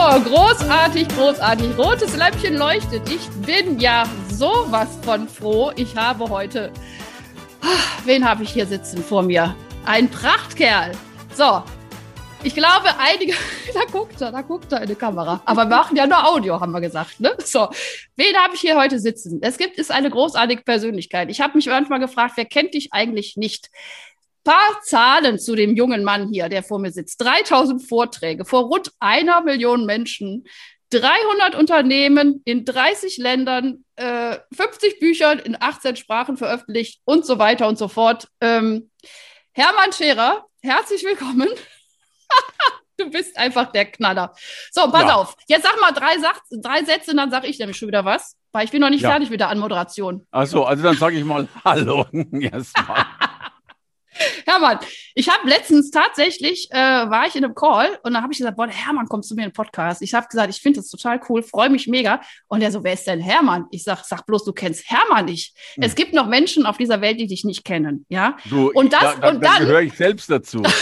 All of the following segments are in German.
So, großartig, großartig. Rotes Lämpchen leuchtet. Ich bin ja sowas von froh. Ich habe heute. Ah, wen habe ich hier sitzen vor mir? Ein Prachtkerl. So, ich glaube, einige, da guckt er, da guckt er in die Kamera. Aber wir machen ja nur Audio, haben wir gesagt. Ne? So, wen habe ich hier heute sitzen? Es gibt ist eine großartige Persönlichkeit. Ich habe mich manchmal gefragt, wer kennt dich eigentlich nicht? Paar Zahlen zu dem jungen Mann hier, der vor mir sitzt. 3000 Vorträge vor rund einer Million Menschen, 300 Unternehmen in 30 Ländern, äh, 50 Bücher in 18 Sprachen veröffentlicht und so weiter und so fort. Ähm, Hermann Scherer, herzlich willkommen. du bist einfach der Knaller. So, pass ja. auf. Jetzt sag mal drei, Sach drei Sätze, dann sag ich nämlich schon wieder was, weil ich bin noch nicht ja. fertig mit der Anmoderation. Ach so, also dann sage ich mal Hallo erstmal. Hermann, ich habe letztens tatsächlich, äh, war ich in einem Call und dann habe ich gesagt, boah, Hermann, kommst du mir in den Podcast? Ich habe gesagt, ich finde das total cool, freue mich mega. Und er so, wer ist denn Hermann? Ich sag, sag bloß, du kennst Hermann nicht. Hm. Es gibt noch Menschen auf dieser Welt, die dich nicht kennen, ja? Du, und das, da, da, und dann gehöre ich selbst dazu.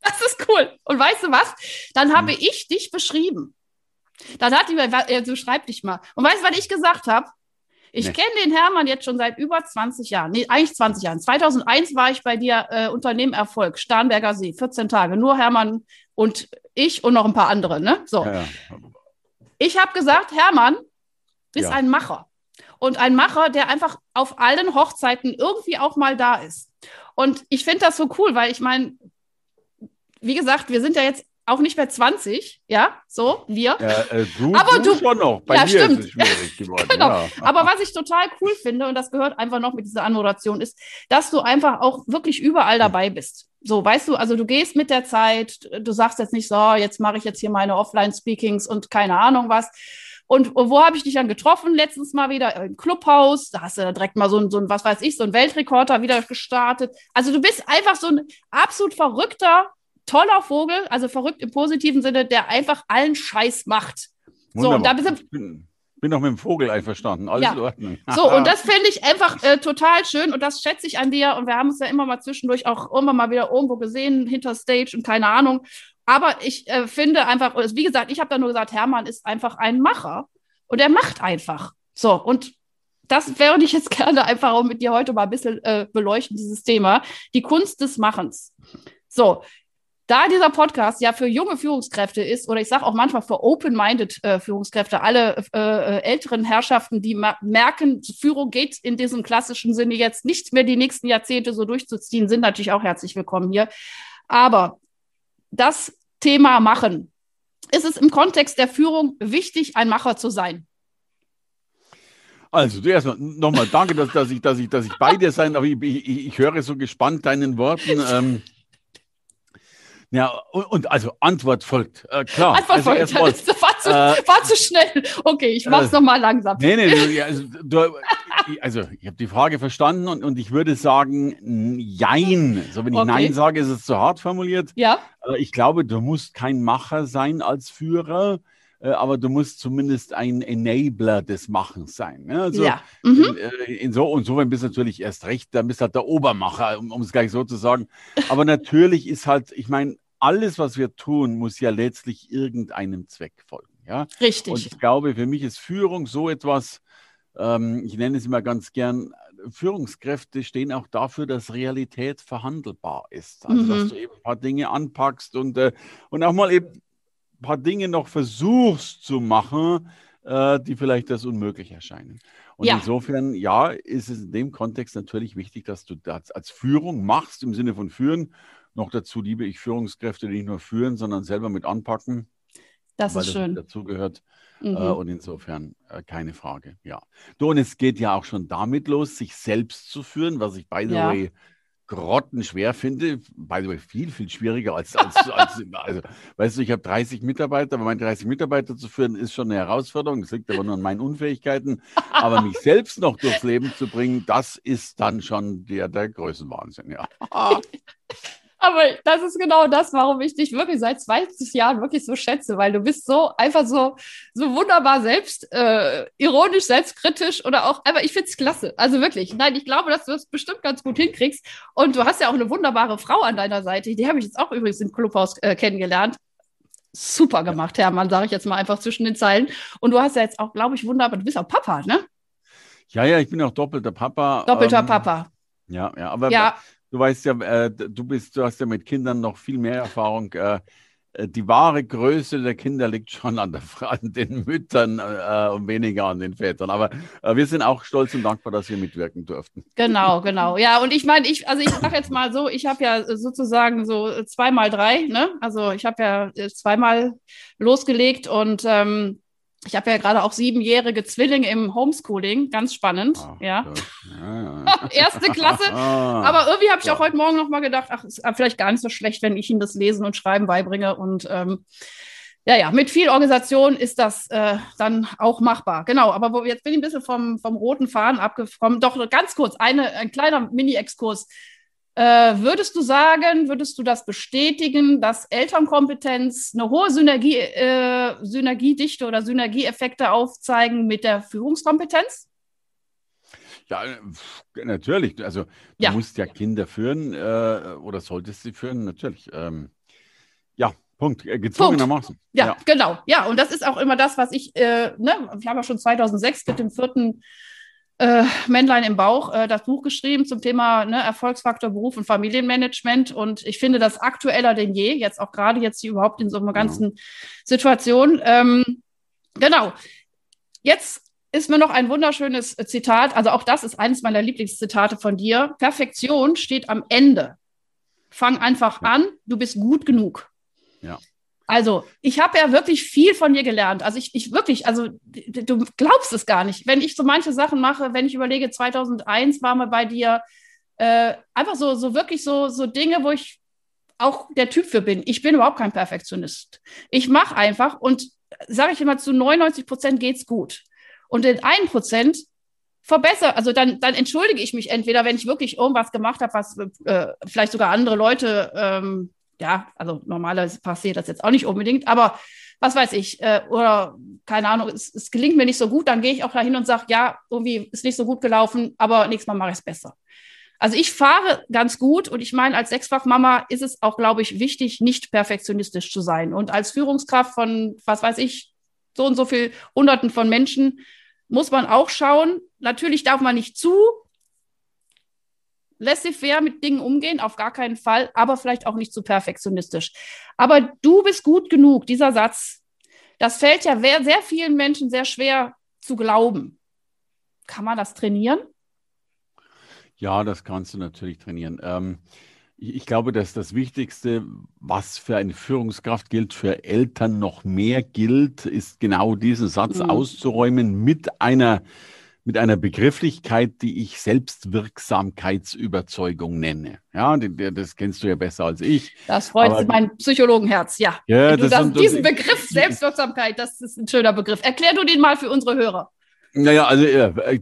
Das ist cool. Und weißt du was? Dann habe hm. ich dich beschrieben. Dann hat die mir, äh, so schreib dich mal. Und weißt du, was ich gesagt habe? Ich nee. kenne den Hermann jetzt schon seit über 20 Jahren. Nee, eigentlich 20 Jahren. 2001 war ich bei dir äh, Unternehmen Erfolg, Starnberger See, 14 Tage. Nur Hermann und ich und noch ein paar andere. Ne? So. Ja, ja. Ich habe gesagt, Hermann ist ja. ein Macher. Und ein Macher, der einfach auf allen Hochzeiten irgendwie auch mal da ist. Und ich finde das so cool, weil ich meine, wie gesagt, wir sind ja jetzt auch nicht mehr 20, ja, so, wir. Ja, äh, du, aber du, du, schon noch. Bei ja, mir stimmt. ist es schwierig geworden. genau. Ja. Aber was ich total cool finde, und das gehört einfach noch mit dieser Anmoderation, ist, dass du einfach auch wirklich überall dabei bist. So, weißt du, also du gehst mit der Zeit, du sagst jetzt nicht so, jetzt mache ich jetzt hier meine Offline-Speakings und keine Ahnung was. Und wo habe ich dich dann getroffen? Letztens mal wieder im Clubhaus. Da hast du direkt mal so ein, so ein, was weiß ich, so ein Weltrekorder wieder gestartet. Also du bist einfach so ein absolut verrückter toller Vogel, also verrückt im positiven Sinne, der einfach allen Scheiß macht. Wunderbar. So, und da bist du, bin, auch mit dem Vogel einverstanden. Alles ja. in Ordnung. so, und das finde ich einfach äh, total schön und das schätze ich an dir. Und wir haben uns ja immer mal zwischendurch auch immer mal wieder irgendwo gesehen, hinter Stage und keine Ahnung. Aber ich äh, finde einfach, wie gesagt, ich habe da nur gesagt, Hermann ist einfach ein Macher und er macht einfach. So, und das würde ich jetzt gerne einfach auch mit dir heute mal ein bisschen äh, beleuchten, dieses Thema. Die Kunst des Machens. So, da dieser Podcast ja für junge Führungskräfte ist, oder ich sage auch manchmal für open-minded äh, Führungskräfte, alle äh, äh älteren Herrschaften, die merken, Führung geht in diesem klassischen Sinne jetzt nicht mehr die nächsten Jahrzehnte so durchzuziehen, sind natürlich auch herzlich willkommen hier. Aber das Thema Machen, ist es im Kontext der Führung wichtig, ein Macher zu sein? Also, zuerst nochmal danke, dass, dass, ich, dass, ich, dass ich bei dir sein darf. Ich, ich, ich höre so gespannt deinen Worten. Ähm, ja, und, und, also Antwort folgt. Äh, klar. Antwort also folgt. Erstmal, das war, zu, äh, war zu schnell. Okay, ich mach's äh, nochmal langsam. Nee, nee, also, du, also ich habe die Frage verstanden und, und ich würde sagen, jein. So, wenn ich okay. Nein sage, ist es zu hart formuliert. Ja. Ich glaube, du musst kein Macher sein als Führer aber du musst zumindest ein Enabler des Machens sein. Ne? Also ja. Mhm. In, in, so, und so bist du natürlich erst recht, dann bist du halt der Obermacher, um, um es gleich so zu sagen. Aber natürlich ist halt, ich meine, alles, was wir tun, muss ja letztlich irgendeinem Zweck folgen. Ja? Richtig. Und ich glaube, für mich ist Führung so etwas, ähm, ich nenne es immer ganz gern, Führungskräfte stehen auch dafür, dass Realität verhandelbar ist. Also, mhm. dass du eben ein paar Dinge anpackst und, äh, und auch mal eben paar Dinge noch versuchst zu machen, äh, die vielleicht das unmöglich erscheinen. Und ja. insofern, ja, ist es in dem Kontext natürlich wichtig, dass du das als Führung machst, im Sinne von führen noch dazu liebe ich Führungskräfte, die nicht nur führen, sondern selber mit anpacken. Das ist schön. dazu gehört. Mhm. Äh, und insofern äh, keine Frage. Ja. Du, und es geht ja auch schon damit los, sich selbst zu führen, was ich, by the ja. way, grottenschwer finde. By the way, viel, viel schwieriger als, als, als also, weißt du, ich habe 30 Mitarbeiter, aber meine 30 Mitarbeiter zu führen, ist schon eine Herausforderung. Das liegt aber nur an meinen Unfähigkeiten. Aber mich selbst noch durchs Leben zu bringen, das ist dann schon der, der Größenwahnsinn, ja. Aber das ist genau das, warum ich dich wirklich seit 20 Jahren wirklich so schätze, weil du bist so einfach so, so wunderbar selbst, äh, ironisch, selbstkritisch oder auch, aber ich finde es klasse. Also wirklich. Nein, ich glaube, dass du das bestimmt ganz gut hinkriegst. Und du hast ja auch eine wunderbare Frau an deiner Seite. Die habe ich jetzt auch übrigens im Clubhaus äh, kennengelernt. Super gemacht, Hermann, sage ich jetzt mal einfach zwischen den Zeilen. Und du hast ja jetzt auch, glaube ich, wunderbar, du bist auch Papa, ne? Ja, ja, ich bin auch doppelter Papa. Doppelter ähm, Papa. Ja, ja, aber ja du weißt ja, äh, du bist, du hast ja mit Kindern noch viel mehr Erfahrung. Äh, äh die wahre Größe der Kinder liegt schon an, der, an den Müttern äh, und weniger an den Vätern. Aber äh, wir sind auch stolz und dankbar, dass wir mitwirken durften. Genau, genau. Ja, und ich meine, ich, also ich sage jetzt mal so, ich habe ja sozusagen so zweimal drei, ne? Also ich habe ja äh, zweimal losgelegt und ähm, ich habe ja gerade auch siebenjährige Zwillinge im Homeschooling, ganz spannend, ach, ja. ja. Erste Klasse. Ah, Aber irgendwie habe ich ja. auch heute Morgen noch mal gedacht, ach, ist vielleicht gar nicht so schlecht, wenn ich ihnen das Lesen und Schreiben beibringe. Und ähm, ja, ja, mit viel Organisation ist das äh, dann auch machbar. Genau, aber wo, jetzt bin ich ein bisschen vom, vom roten Faden abgekommen. Doch ganz kurz, eine, ein kleiner Mini-Exkurs würdest du sagen, würdest du das bestätigen, dass Elternkompetenz eine hohe Synergie, äh, Synergiedichte oder Synergieeffekte aufzeigen mit der Führungskompetenz? Ja, natürlich. Also du ja. musst ja Kinder führen äh, oder solltest sie führen, natürlich. Ähm, ja, Punkt. Äh, gezwungenermaßen. Ja, ja, genau. Ja, und das ist auch immer das, was ich, äh, ne, wir haben ja schon 2006 mit dem vierten äh, Männlein im Bauch äh, das Buch geschrieben zum Thema ne, Erfolgsfaktor Beruf und Familienmanagement. Und ich finde das aktueller denn je, jetzt auch gerade jetzt hier überhaupt in so einer ganzen ja. Situation. Ähm, genau. Jetzt ist mir noch ein wunderschönes Zitat, also auch das ist eines meiner Lieblingszitate von dir. Perfektion steht am Ende. Fang einfach ja. an, du bist gut genug. Ja. Also, ich habe ja wirklich viel von dir gelernt. Also, ich, ich wirklich, also, du glaubst es gar nicht. Wenn ich so manche Sachen mache, wenn ich überlege, 2001 waren wir bei dir, äh, einfach so, so wirklich so, so Dinge, wo ich auch der Typ für bin. Ich bin überhaupt kein Perfektionist. Ich mache einfach und sage ich immer, zu 99 Prozent geht's gut. Und in 1 Prozent verbessere, also dann, dann entschuldige ich mich entweder, wenn ich wirklich irgendwas gemacht habe, was äh, vielleicht sogar andere Leute ähm, ja, also normalerweise passiert das jetzt auch nicht unbedingt, aber was weiß ich, äh, oder keine Ahnung, es, es, gelingt mir nicht so gut, dann gehe ich auch dahin und sage, ja, irgendwie ist nicht so gut gelaufen, aber nächstes Mal mache ich es besser. Also ich fahre ganz gut und ich meine, als Sechsfachmama ist es auch, glaube ich, wichtig, nicht perfektionistisch zu sein. Und als Führungskraft von, was weiß ich, so und so viel Hunderten von Menschen muss man auch schauen. Natürlich darf man nicht zu laissez-faire mit Dingen umgehen, auf gar keinen Fall, aber vielleicht auch nicht zu perfektionistisch. Aber du bist gut genug, dieser Satz, das fällt ja sehr vielen Menschen sehr schwer zu glauben. Kann man das trainieren? Ja, das kannst du natürlich trainieren. Ähm, ich glaube, dass das Wichtigste, was für eine Führungskraft gilt, für Eltern noch mehr gilt, ist genau diesen Satz mhm. auszuräumen mit einer mit einer Begrifflichkeit, die ich Selbstwirksamkeitsüberzeugung nenne. Ja, das kennst du ja besser als ich. Das freut Aber, mein Psychologenherz, ja. ja das, das, diesen Begriff Selbstwirksamkeit, das ist ein schöner Begriff. Erklär du den mal für unsere Hörer. Naja, also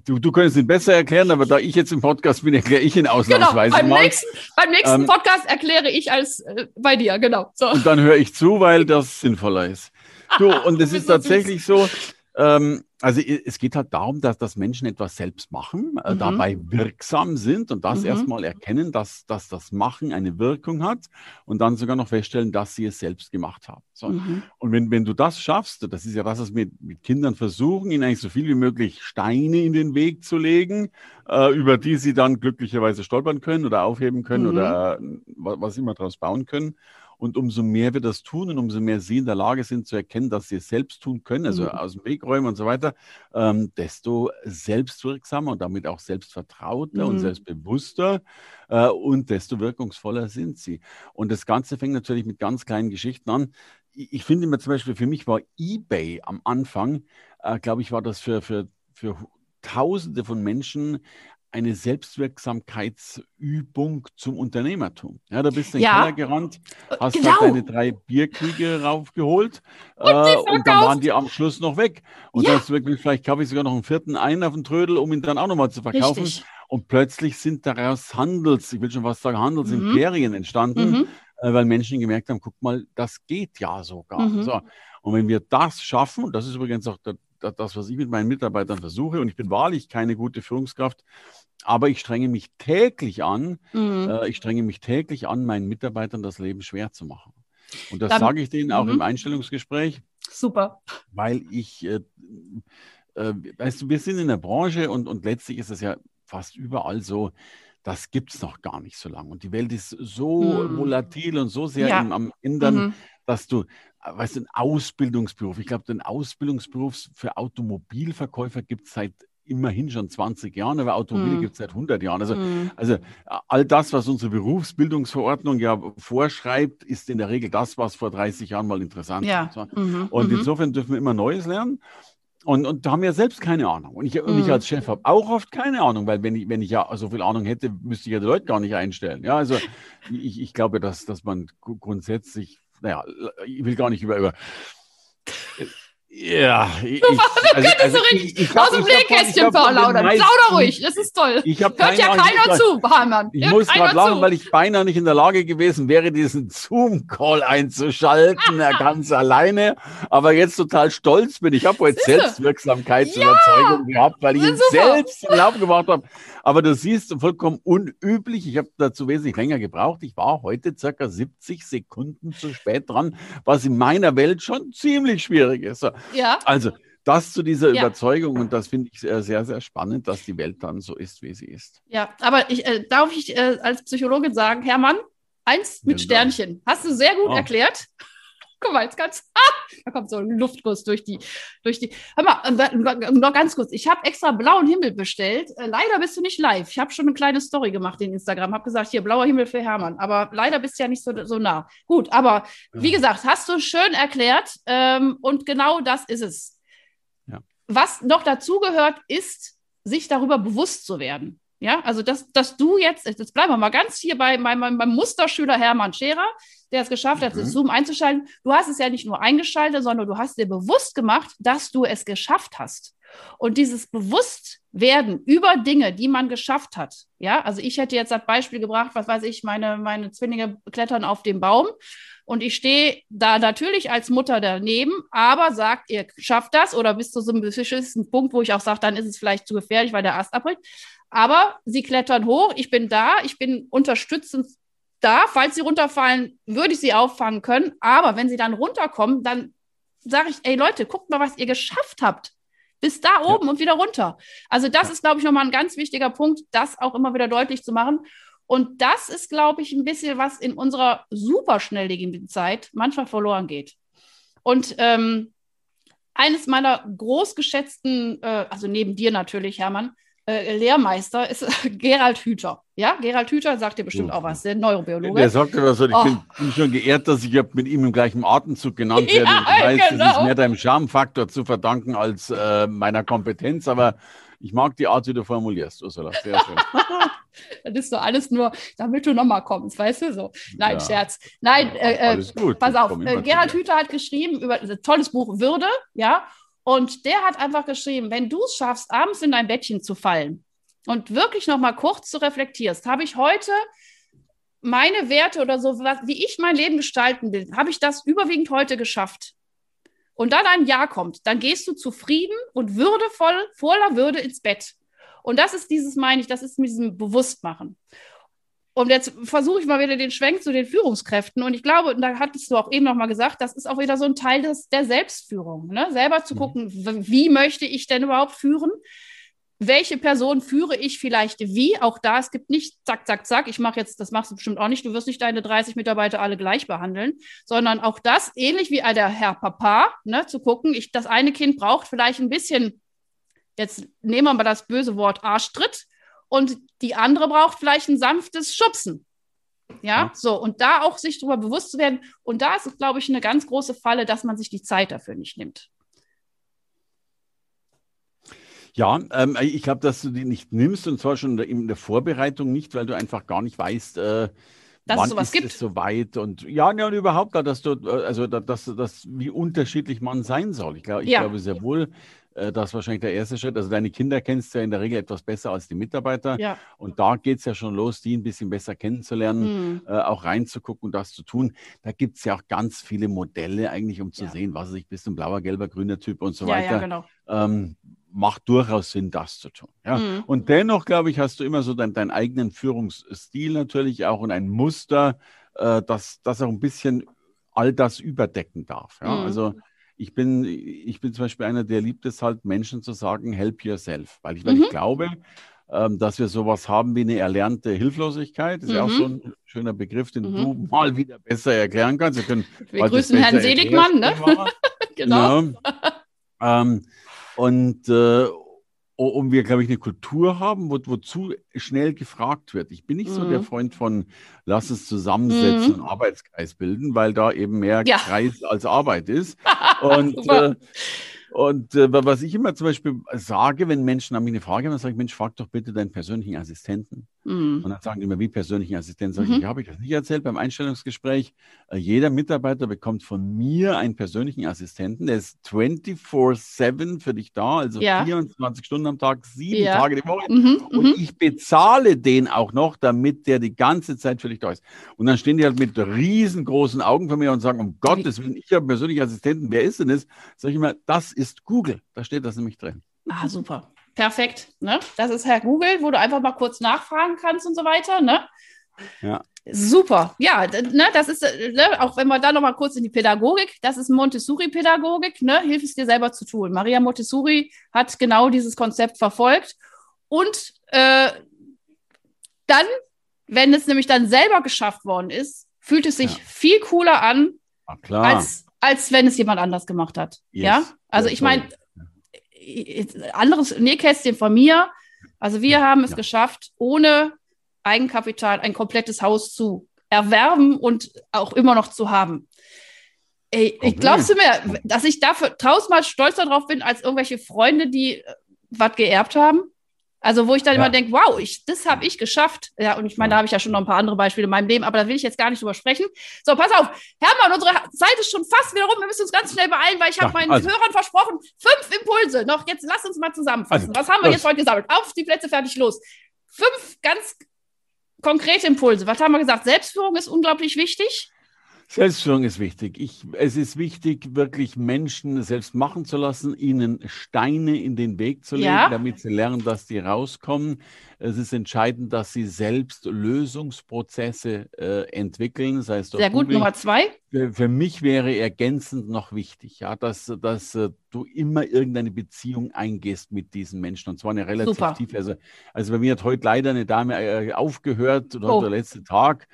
du, du könntest ihn besser erklären, aber da ich jetzt im Podcast bin, erkläre ich ihn ausnahmsweise genau, beim mal. Nächsten, beim nächsten ähm, Podcast erkläre ich als äh, bei dir, genau. So. Und dann höre ich zu, weil das sinnvoller ist. Du, und es ist tatsächlich so, ähm, also es geht halt darum, dass, dass Menschen etwas selbst machen, äh, mhm. dabei wirksam sind und das mhm. erstmal erkennen, dass, dass das Machen eine Wirkung hat und dann sogar noch feststellen, dass sie es selbst gemacht haben. So. Mhm. Und wenn, wenn du das schaffst, das ist ja das, was wir mit Kindern versuchen, ihnen eigentlich so viel wie möglich Steine in den Weg zu legen, äh, über die sie dann glücklicherweise stolpern können oder aufheben können oder äh, was, was immer daraus bauen können. Und umso mehr wir das tun und umso mehr sie in der Lage sind zu erkennen, dass sie es selbst tun können, also mhm. aus dem Weg räumen und so weiter, ähm, desto selbstwirksamer und damit auch selbstvertrauter mhm. und selbstbewusster äh, und desto wirkungsvoller sind sie. Und das Ganze fängt natürlich mit ganz kleinen Geschichten an. Ich, finde immer zum Beispiel, für mich war eBay am Anfang, äh, glaube ich, war das für, für, für Tausende von Menschen eine Selbstwirksamkeitsübung zum Unternehmertum. Ja, da bist du in Ja. den Keller gerannt, hast Genau. halt deine drei Bierkriege raufgeholt Und äh, und dann waren die am Schluss noch weg. Und Ja. du wirklich, vielleicht habe ich sogar noch einen vierten ein auf den Trödel, um ihn dann auch nochmal zu verkaufen. Richtig. Und plötzlich sind daraus Handels, ich will schon fast sagen Handelsimperien entstanden, Mhm. äh, weil Menschen gemerkt haben, guck mal, das geht ja sogar. Mhm. So. Und wenn wir das schaffen, und das ist übrigens auch da- da- das, was ich mit meinen Mitarbeitern versuche, und ich bin wahrlich keine gute Führungskraft, aber ich strenge mich täglich an, Mhm. äh, ich strenge mich täglich an, meinen Mitarbeitern das Leben schwer zu machen. Und das sage ich denen auch Mhm. im Einstellungsgespräch, Super. weil ich, äh, äh, weißt du, wir sind in der Branche und, und letztlich ist es ja fast überall so, das gibt es noch gar nicht so lange. Und die Welt ist so Mhm. volatil und so sehr Ja. im, am Ändern, Mhm. dass du, weißt du, ein Ausbildungsberuf, ich glaube, den Ausbildungsberuf für Automobilverkäufer gibt es seit immerhin schon 20 Jahren, aber Automobile Mhm. gibt es seit 100 Jahren. Also, Mhm. also all das, was unsere Berufsbildungsverordnung ja vorschreibt, ist in der Regel das, was vor 30 Jahren mal interessant Ja. war. Mhm. Und Mhm. insofern dürfen wir immer Neues lernen. Und, und da haben wir selbst keine Ahnung. Und ich, und ich Mhm. als Chef habe auch oft keine Ahnung, weil wenn ich, wenn ich ja so viel Ahnung hätte, müsste ich ja die Leute gar nicht einstellen. Ja, also ich, ich glaube, dass, dass man gru- grundsätzlich, naja, ich will gar nicht über, über ja, ich, Du also, so richtig ich hab- aus dem ich ich Nähkästchen plaudern. meisten- Plauder ruhig, das ist toll. Ich Hört ja keiner ich- zu, Hamann. ich Hört muss gerade lachen, weil ich beinahe nicht in der Lage gewesen wäre, diesen Zoom-Call einzuschalten, ganz alleine. Aber jetzt total stolz bin. Ich habe heute? Selbstwirksamkeitsüberzeugung gehabt, weil ich ihn super. selbst in Lauf gebracht habe. Aber du siehst, vollkommen unüblich. Ich habe dazu wesentlich länger gebraucht. Ich war heute circa 70 Sekunden zu spät dran, was in meiner Welt schon ziemlich schwierig ist. So, Ja, Also, das zu dieser Ja. Überzeugung und das finde ich sehr, sehr, sehr spannend, dass die Welt dann so ist, wie sie ist. ja, aber ich, äh, darf ich äh, als Psychologin sagen, Hermann, eins mit Ja, Sternchen. Hast du sehr gut Oh. erklärt. Guck mal, jetzt ganz, ah, da kommt so ein Luftguss durch die, durch die. Hör mal, noch ganz kurz. Ich habe extra blauen Himmel bestellt. Äh, leider bist du nicht live. Ich habe schon eine kleine Story gemacht in Instagram. Habe gesagt, hier blauer Himmel für Hermann. Aber leider bist du ja nicht so, so nah. Gut, aber wie Ja. gesagt, hast du schön erklärt. Ähm, und genau das ist es. Ja. Was noch dazu gehört, ist, sich darüber bewusst zu werden. Ja, also dass, dass du jetzt, jetzt bleiben wir mal ganz hier bei meinem, meinem, Musterschüler Hermann Scherer, der es geschafft hat, Mhm. das Zoom einzuschalten. Du hast es ja nicht nur eingeschaltet, sondern du hast dir bewusst gemacht, dass du es geschafft hast. Und dieses Bewusstwerden über Dinge, die man geschafft hat. Ja, also ich hätte jetzt das Beispiel gebracht, was weiß ich, meine, meine Zwillinge klettern auf dem Baum. Und ich stehe da natürlich als Mutter daneben, aber sagt, ihr schafft das oder bis zu so einem bestimmten Punkt, wo ich auch sage, dann ist es vielleicht zu gefährlich, weil der Ast abbricht. Aber sie klettern hoch, ich bin da, ich bin unterstützend da. Falls sie runterfallen, würde ich sie auffangen können. Aber wenn sie dann runterkommen, dann sage ich, ey Leute, guckt mal, was ihr geschafft habt. Bis da oben und wieder runter. Also das ist, glaube ich, nochmal ein ganz wichtiger Punkt, das auch immer wieder deutlich zu machen. Und das ist, glaube ich, ein bisschen, was in unserer super schnelllebigen Zeit manchmal verloren geht. Und ähm, eines meiner großgeschätzten, äh, also neben dir natürlich, Hermann, äh, Lehrmeister ist Gerald Hüther. Ja, Gerald Hüther sagt dir bestimmt auch was, der Neurobiologe. Der sagt was, ich Oh. bin, bin schon geehrt, dass ich mit ihm im gleichen Atemzug genannt werde. Ja, ich weiß, das genau. ist mehr deinem Charmfaktor zu verdanken als äh, meiner Kompetenz, aber ich mag die Art, wie du formulierst, Ursula. Sehr schön. Das ist so alles nur, damit du nochmal kommst, weißt du so. Nein, Ja. Scherz. Nein, Ja, äh, äh, pass auf. Äh, dir. Hüther hat geschrieben über ein tolles Buch Würde, ja. Und der hat einfach geschrieben, wenn du es schaffst, abends in dein Bettchen zu fallen und wirklich nochmal kurz zu reflektierst, habe ich heute meine Werte oder so, wie ich mein Leben gestalten will, habe ich das überwiegend heute geschafft. Und dann ein Jahr kommt, dann gehst du zufrieden und würdevoll, voller Würde ins Bett. Und das ist dieses, meine ich, das ist mit diesem Bewusstmachen. Und jetzt versuche ich mal wieder den Schwenk zu den Führungskräften. Und ich glaube, und da hattest du auch eben noch mal gesagt, das ist auch wieder so ein Teil des, der Selbstführung. Ne? Selber zu Mhm. gucken, wie möchte ich denn überhaupt führen? Welche Person führe ich vielleicht wie? Auch da, es gibt nicht zack, zack, zack. Ich mache jetzt, das machst du bestimmt auch nicht. Du wirst nicht deine 30 Mitarbeiter alle gleich behandeln, sondern auch das, ähnlich wie der Herr Papa, ne, zu gucken, ich, das eine Kind braucht vielleicht ein bisschen, jetzt nehmen wir mal das böse Wort Arschtritt, und die andere braucht vielleicht ein sanftes Schubsen. Ja, Ja. so, und da auch sich darüber bewusst zu werden. Und da ist es, glaube ich, eine ganz große Falle, dass man sich die Zeit dafür nicht nimmt. Ja, ähm, ich glaube, dass du die nicht nimmst und zwar schon in der Vorbereitung nicht, weil du einfach gar nicht weißt, äh, dass wann es sowas ist gibt. es soweit und ja, ja und überhaupt, dass du äh, also dass, dass wie unterschiedlich man sein soll. Ich, glaub, ich ja. glaube sehr wohl, das ist wahrscheinlich der erste Schritt. Also deine Kinder kennst du ja in der Regel etwas besser als die Mitarbeiter. Ja. Und da geht es ja schon los, die ein bisschen besser kennenzulernen, mhm. äh, auch reinzugucken und das zu tun. Da gibt es ja auch ganz viele Modelle eigentlich, um zu ja. sehen, was ich bist, ein blauer, gelber, grüner Typ und so ja, weiter. Ja, genau. Ähm, macht durchaus Sinn, das zu tun. Ja? Mhm. Und dennoch, glaube ich, hast du immer so dein, deinen eigenen Führungsstil natürlich auch und ein Muster, äh, das, das auch ein bisschen all das überdecken darf. Ja? Mhm. Also ich bin, ich bin zum Beispiel einer, der liebt es halt, Menschen zu sagen, help yourself, weil ich, weil mhm. ich glaube, ähm, dass wir sowas haben wie eine erlernte Hilflosigkeit. Das ist ja auch so mhm. ein schöner Begriff, den du mhm. mal wieder besser erklären kannst. Wir, können wir grüßen Herrn Seligmann, ne? genau. genau. Ähm, und, äh, und wir, glaube ich, eine Kultur haben, wo, wo zu schnell gefragt wird. Ich bin nicht mhm. so der mhm. Freund von, lass es zusammensetzen mhm. und Arbeitskreis bilden, weil da eben mehr ja. Kreis als Arbeit ist. und äh, und äh, was ich immer zum Beispiel sage, wenn Menschen an mich eine Frage haben, dann sage ich, Mensch, frag doch bitte deinen persönlichen Assistenten. Mhm. Und dann sagen die immer, wie persönlichen Assistenten? Sag ich, mhm. habe ich das nicht erzählt beim Einstellungsgespräch? Äh, jeder Mitarbeiter bekommt von mir einen persönlichen Assistenten, der ist 24-7 für dich da, also ja. 24 Stunden am Tag, sieben ja. Tage die Woche. Mhm. Und mhm. ich bezahle den auch noch, damit der die ganze Zeit für dich da ist. Und dann stehen die halt mit riesengroßen Augen vor mir und sagen, um Gottes Willen, ich habe einen persönlichen Assistenten, wer ist denn das? Sag ich immer, das ist Google. Da steht das nämlich drin. Ah, super. Perfekt. Ne? Das ist Herr Google, wo du einfach mal kurz nachfragen kannst und so weiter. Ne? Ja. Super. Ja, ne, das ist, ne, auch wenn wir da noch mal kurz in die Pädagogik, das ist Montessori-Pädagogik, ne, hilf es dir selber zu tun. Maria Montessori hat genau dieses Konzept verfolgt. Und äh, dann, wenn es nämlich dann selber geschafft worden ist, fühlt es sich ja. viel cooler an, als, als wenn es jemand anders gemacht hat. Yes. Ja, also ich meine, anderes Nähkästchen von mir. Also wir haben es ja. geschafft, ohne Eigenkapital ein komplettes Haus zu erwerben und auch immer noch zu haben. Ey, ich glaubst du mir, dass ich dafür tausendmal stolzer drauf bin, als irgendwelche Freunde, die äh, was geerbt haben? Also, wo ich dann ja. immer denke, wow, ich, das habe ich geschafft. Ja, und ich meine, da habe ich ja schon noch ein paar andere Beispiele in meinem Leben, aber da will ich jetzt gar nicht drüber sprechen. So, pass auf. Hermann, unsere Zeit ist schon fast wieder rum. Wir müssen uns ganz schnell beeilen, weil ich habe meinen also. Hörern versprochen, fünf Impulse. Noch, jetzt lass uns mal zusammenfassen. Also, Was haben wir jetzt heute gesammelt? Auf die Plätze, fertig, los. Fünf ganz konkrete Impulse. Was haben wir gesagt? Selbstführung ist unglaublich wichtig. Selbstführung ist wichtig. Ich, es ist wichtig, wirklich Menschen selbst machen zu lassen, ihnen Steine in den Weg zu legen, ja. damit sie lernen, dass die rauskommen. Es ist entscheidend, dass sie selbst Lösungsprozesse äh, entwickeln. Das heißt, Sehr gut, Nummer zwei. Für, für, mich wäre ergänzend noch wichtig, ja, dass, dass äh, du immer irgendeine Beziehung eingehst mit diesen Menschen. Und zwar eine relativ Super. tiefe. Also, also bei mir hat heute leider eine Dame äh, aufgehört, oder oh. der letzte Tag.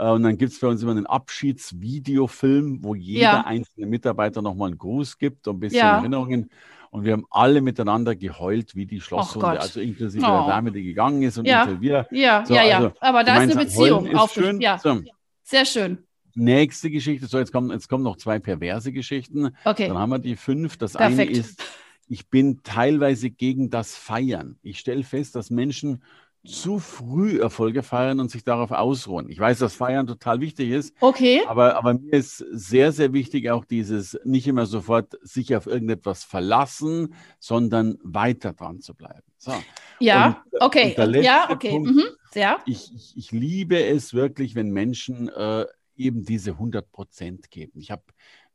Äh, und dann gibt es für uns immer einen Abschiedsvideofilm, wo jeder ja. einzelne Mitarbeiter nochmal einen Gruß gibt und ein bisschen ja. Erinnerungen. Und wir haben alle miteinander geheult wie die Schlosshunde, also inklusive oh. der Dame, die gegangen ist und ja. wir. Ja, so, ja, ja. Also, Aber da ist eine Beziehung. Ist schön. Ja. So. Sehr schön. Nächste Geschichte. So, jetzt kommen, jetzt kommen noch zwei perverse Geschichten. Okay. Dann haben wir die fünf. Das Perfekt. eine ist, ich bin teilweise gegen das Feiern. Ich stelle fest, dass Menschen zu früh Erfolge feiern und sich darauf ausruhen. Ich weiß, dass Feiern total wichtig ist. Okay. Aber, aber mir ist sehr, sehr wichtig auch dieses nicht immer sofort sich auf irgendetwas verlassen, sondern weiter dran zu bleiben. So. Ja, und, okay. Und ja, okay. Punkt, mhm. ja. Ich, ich, ich, liebe es wirklich, wenn Menschen äh, eben diese 100 Prozent geben. Ich habe,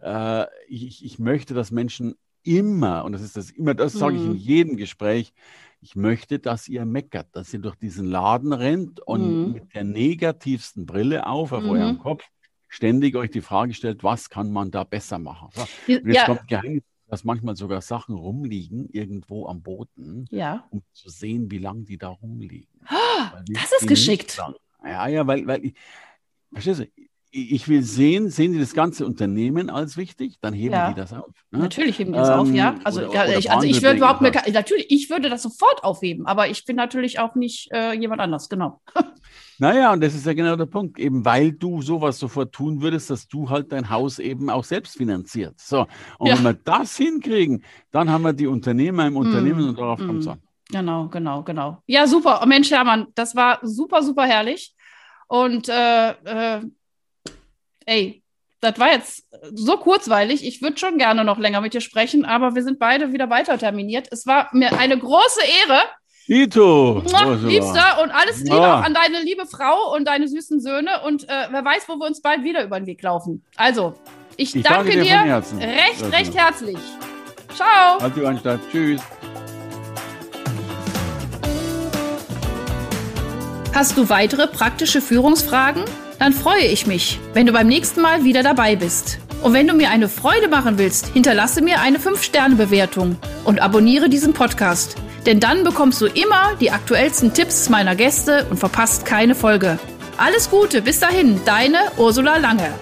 äh, ich, ich möchte, dass Menschen immer, und das ist das immer, das sage ich in mhm. jedem Gespräch, ich möchte, dass ihr meckert, dass ihr durch diesen Laden rennt und mhm. mit der negativsten Brille auf auf mhm. eurem Kopf ständig euch die Frage stellt, was kann man da besser machen? So. Und jetzt ja. kommt Geheimnis, dass manchmal sogar Sachen rumliegen irgendwo am Boden, ja. um zu sehen, wie lange die da rumliegen. Oh, das ist geschickt. Ja, ja, weil, weil ich, verstehst du, ich will sehen, sehen Sie das ganze Unternehmen als wichtig, dann heben ja. die das auf. Ne? Natürlich heben die das ähm, auf, ja. Also, oder, oder ich, also ich würde überhaupt mehr, natürlich, ich würde das sofort aufheben, aber ich bin natürlich auch nicht äh, jemand anders, genau. Naja, und das ist ja genau der Punkt, eben weil du sowas sofort tun würdest, dass du halt dein Haus eben auch selbst finanziert. So, und ja. wenn wir das hinkriegen, dann haben wir die Unternehmer im Unternehmen mm, und darauf mm. kommt es an. Genau, genau, genau. Ja, super. Oh, Mensch, Hermann, das war super, super herrlich. Und äh, äh, ey, das war jetzt so kurzweilig. Ich würde schon gerne noch länger mit dir sprechen, aber wir sind beide wieder weiter terminiert. Es war mir eine große Ehre. Ito, Liebster und alles Liebe ja. auch an deine liebe Frau und deine süßen Söhne und äh, wer weiß, wo wir uns bald wieder über den Weg laufen. Also, ich, ich danke, danke, dir, dir recht, recht herzlich. Ciao. Radio Anstatt. Tschüss. Hast du weitere praktische Führungsfragen? Dann freue ich mich, wenn du beim nächsten Mal wieder dabei bist. Und wenn du mir eine Freude machen willst, hinterlasse mir eine 5-Sterne-Bewertung und abonniere diesen Podcast. Denn dann bekommst du immer die aktuellsten Tipps meiner Gäste und verpasst keine Folge. Alles Gute, bis dahin, deine Ursula Lange.